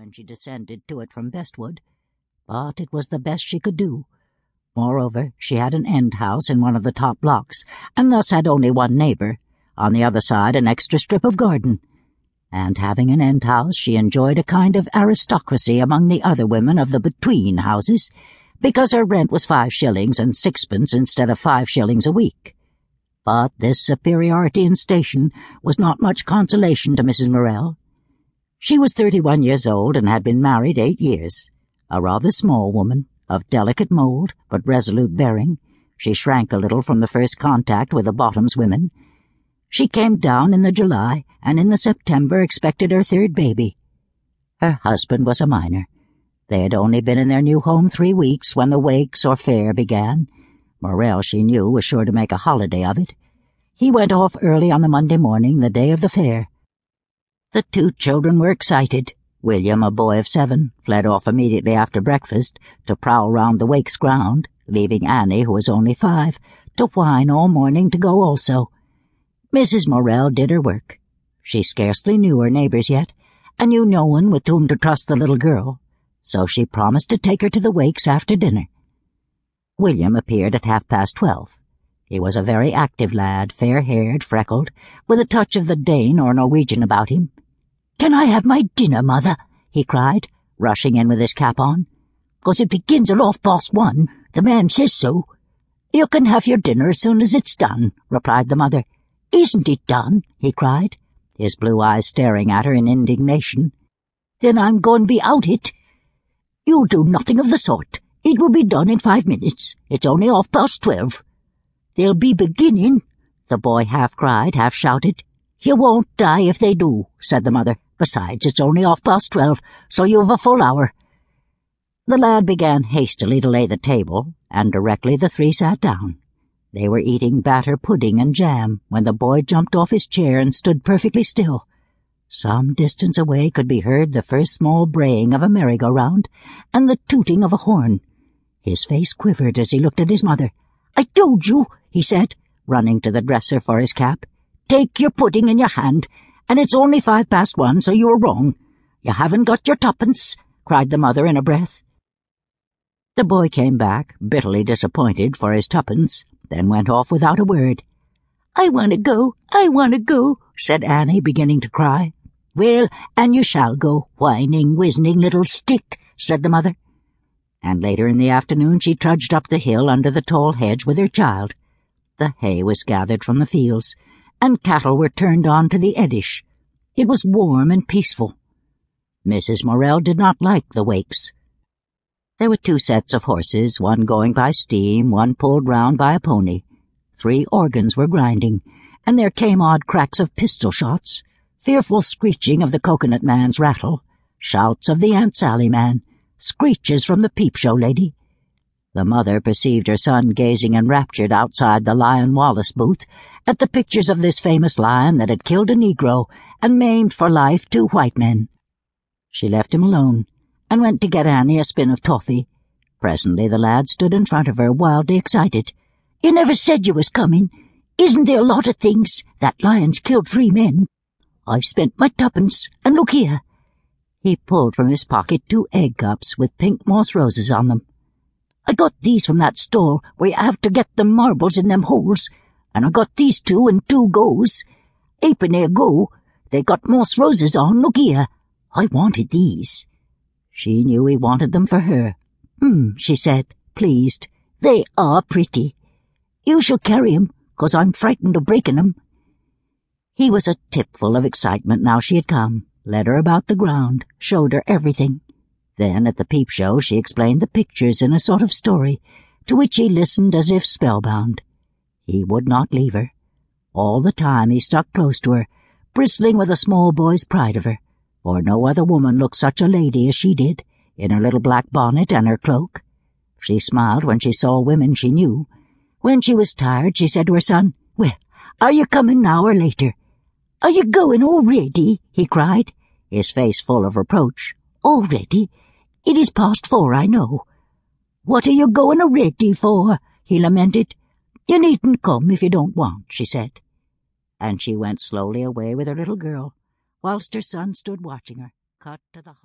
when she descended to it from Bestwood, but it was the best she could do. Moreover, she had an end house in one of the top blocks, and thus had only one neighbour, on the other side an extra strip of garden. And having an end house, she enjoyed a kind of aristocracy among the other women of the between houses, because her rent was five shillings and sixpence instead of five shillings a week. But this superiority in station was not much consolation to Mrs. Morel. She was thirty-one years old and had been married eight years, a rather small woman, of delicate mould, but resolute bearing, she shrank a little from the first contact with the Bottoms women. She came down in the July, and in the September expected her third baby. Her husband was a miner. They had only been in their new home three weeks when the wakes or fair began. Morel, she knew, was sure to make a holiday of it. He went off early on the Monday morning, the day of the fair. The two children were excited. William, a boy of seven, fled off immediately after breakfast to prowl round the Wakes ground, leaving Annie, who was only five, to whine all morning to go also. Mrs. Morel did her work. She scarcely knew her neighbours yet, and knew no one with whom to trust the little girl, so she promised to take her to the Wakes after dinner. William appeared at half past twelve. He was a very active lad, fair-haired, freckled, with a touch of the Dane or Norwegian about him. Can I have my dinner, mother? he cried, rushing in with his cap on. Cause it begins at half past one. The man says so. You can have your dinner as soon as it's done, replied the mother. Isn't it done? he cried, his blue eyes staring at her in indignation. Then I'm going to be out it. You'll do nothing of the sort. It will be done in five minutes. It's only half past twelve. They'll be beginning, the boy half cried, half shouted. You won't die if they do, said the mother. Besides, it's only half past twelve, so you've a full hour. The lad began hastily to lay the table, and directly the three sat down. They were eating batter pudding and jam when the boy jumped off his chair and stood perfectly still. Some distance away could be heard the first small braying of a merry-go-round and the tooting of a horn. His face quivered as he looked at his mother. I told you, he said, running to the dresser for his cap. Take your pudding in your hand and it's only five past one, so you are wrong. You haven't got your tuppence, cried the mother in a breath. The boy came back, bitterly disappointed for his tuppence, then went off without a word. I want to go, I want to go, said Annie, beginning to cry. Well, and you shall go, whining, wizening little stick, said the mother. And later in the afternoon she trudged up the hill under the tall hedge with her child. The hay was gathered from the fields and cattle were turned on to the Eddish. It was warm and peaceful. Mrs. Morel did not like the wakes. There were two sets of horses, one going by steam, one pulled round by a pony. Three organs were grinding, and there came odd cracks of pistol shots, fearful screeching of the coconut man's rattle, shouts of the Aunt Sally man, screeches from the peep show lady, the mother perceived her son gazing enraptured outside the Lion Wallace booth at the pictures of this famous lion that had killed a Negro and maimed for life two white men. She left him alone and went to get Annie a spin of toffee. Presently the lad stood in front of her, wildly excited. You never said you was coming. Isn't there a lot of things? That lion's killed three men. I've spent my tuppence, and look here. He pulled from his pocket two egg cups with pink moss roses on them. I got these from that store where you have to get the marbles in them holes, and I got these two and two goes. Halfpenny go. They got moss roses on, look here. I wanted these. She knew he wanted them for her. Hmm, she said, pleased. They are pretty. You shall carry 'em, 'cause I'm frightened of breaking 'em. He was a tipful of excitement now she had come, led her about the ground, showed her everything. Then, at the peep show, she explained the pictures in a sort of story, to which he listened as if spellbound. He would not leave her. All the time he stuck close to her, bristling with a small boy's pride of her, for no other woman looked such a lady as she did, in her little black bonnet and her cloak. She smiled when she saw women she knew. When she was tired, she said to her son, Well, are you coming now or later? Are you going already? he cried, his face full of reproach. Already? It is past four, I know. What are you going already for? he lamented. You needn't come if you don't want, she said. And she went slowly away with her little girl, whilst her son stood watching her, cut to the heart.